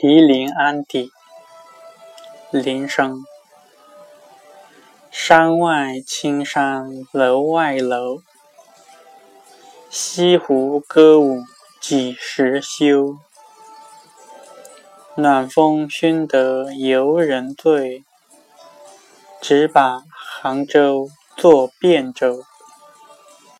题临安邸，林声山外青山楼外楼。西湖歌舞几时休？暖风熏得游人醉，直把杭州作汴州。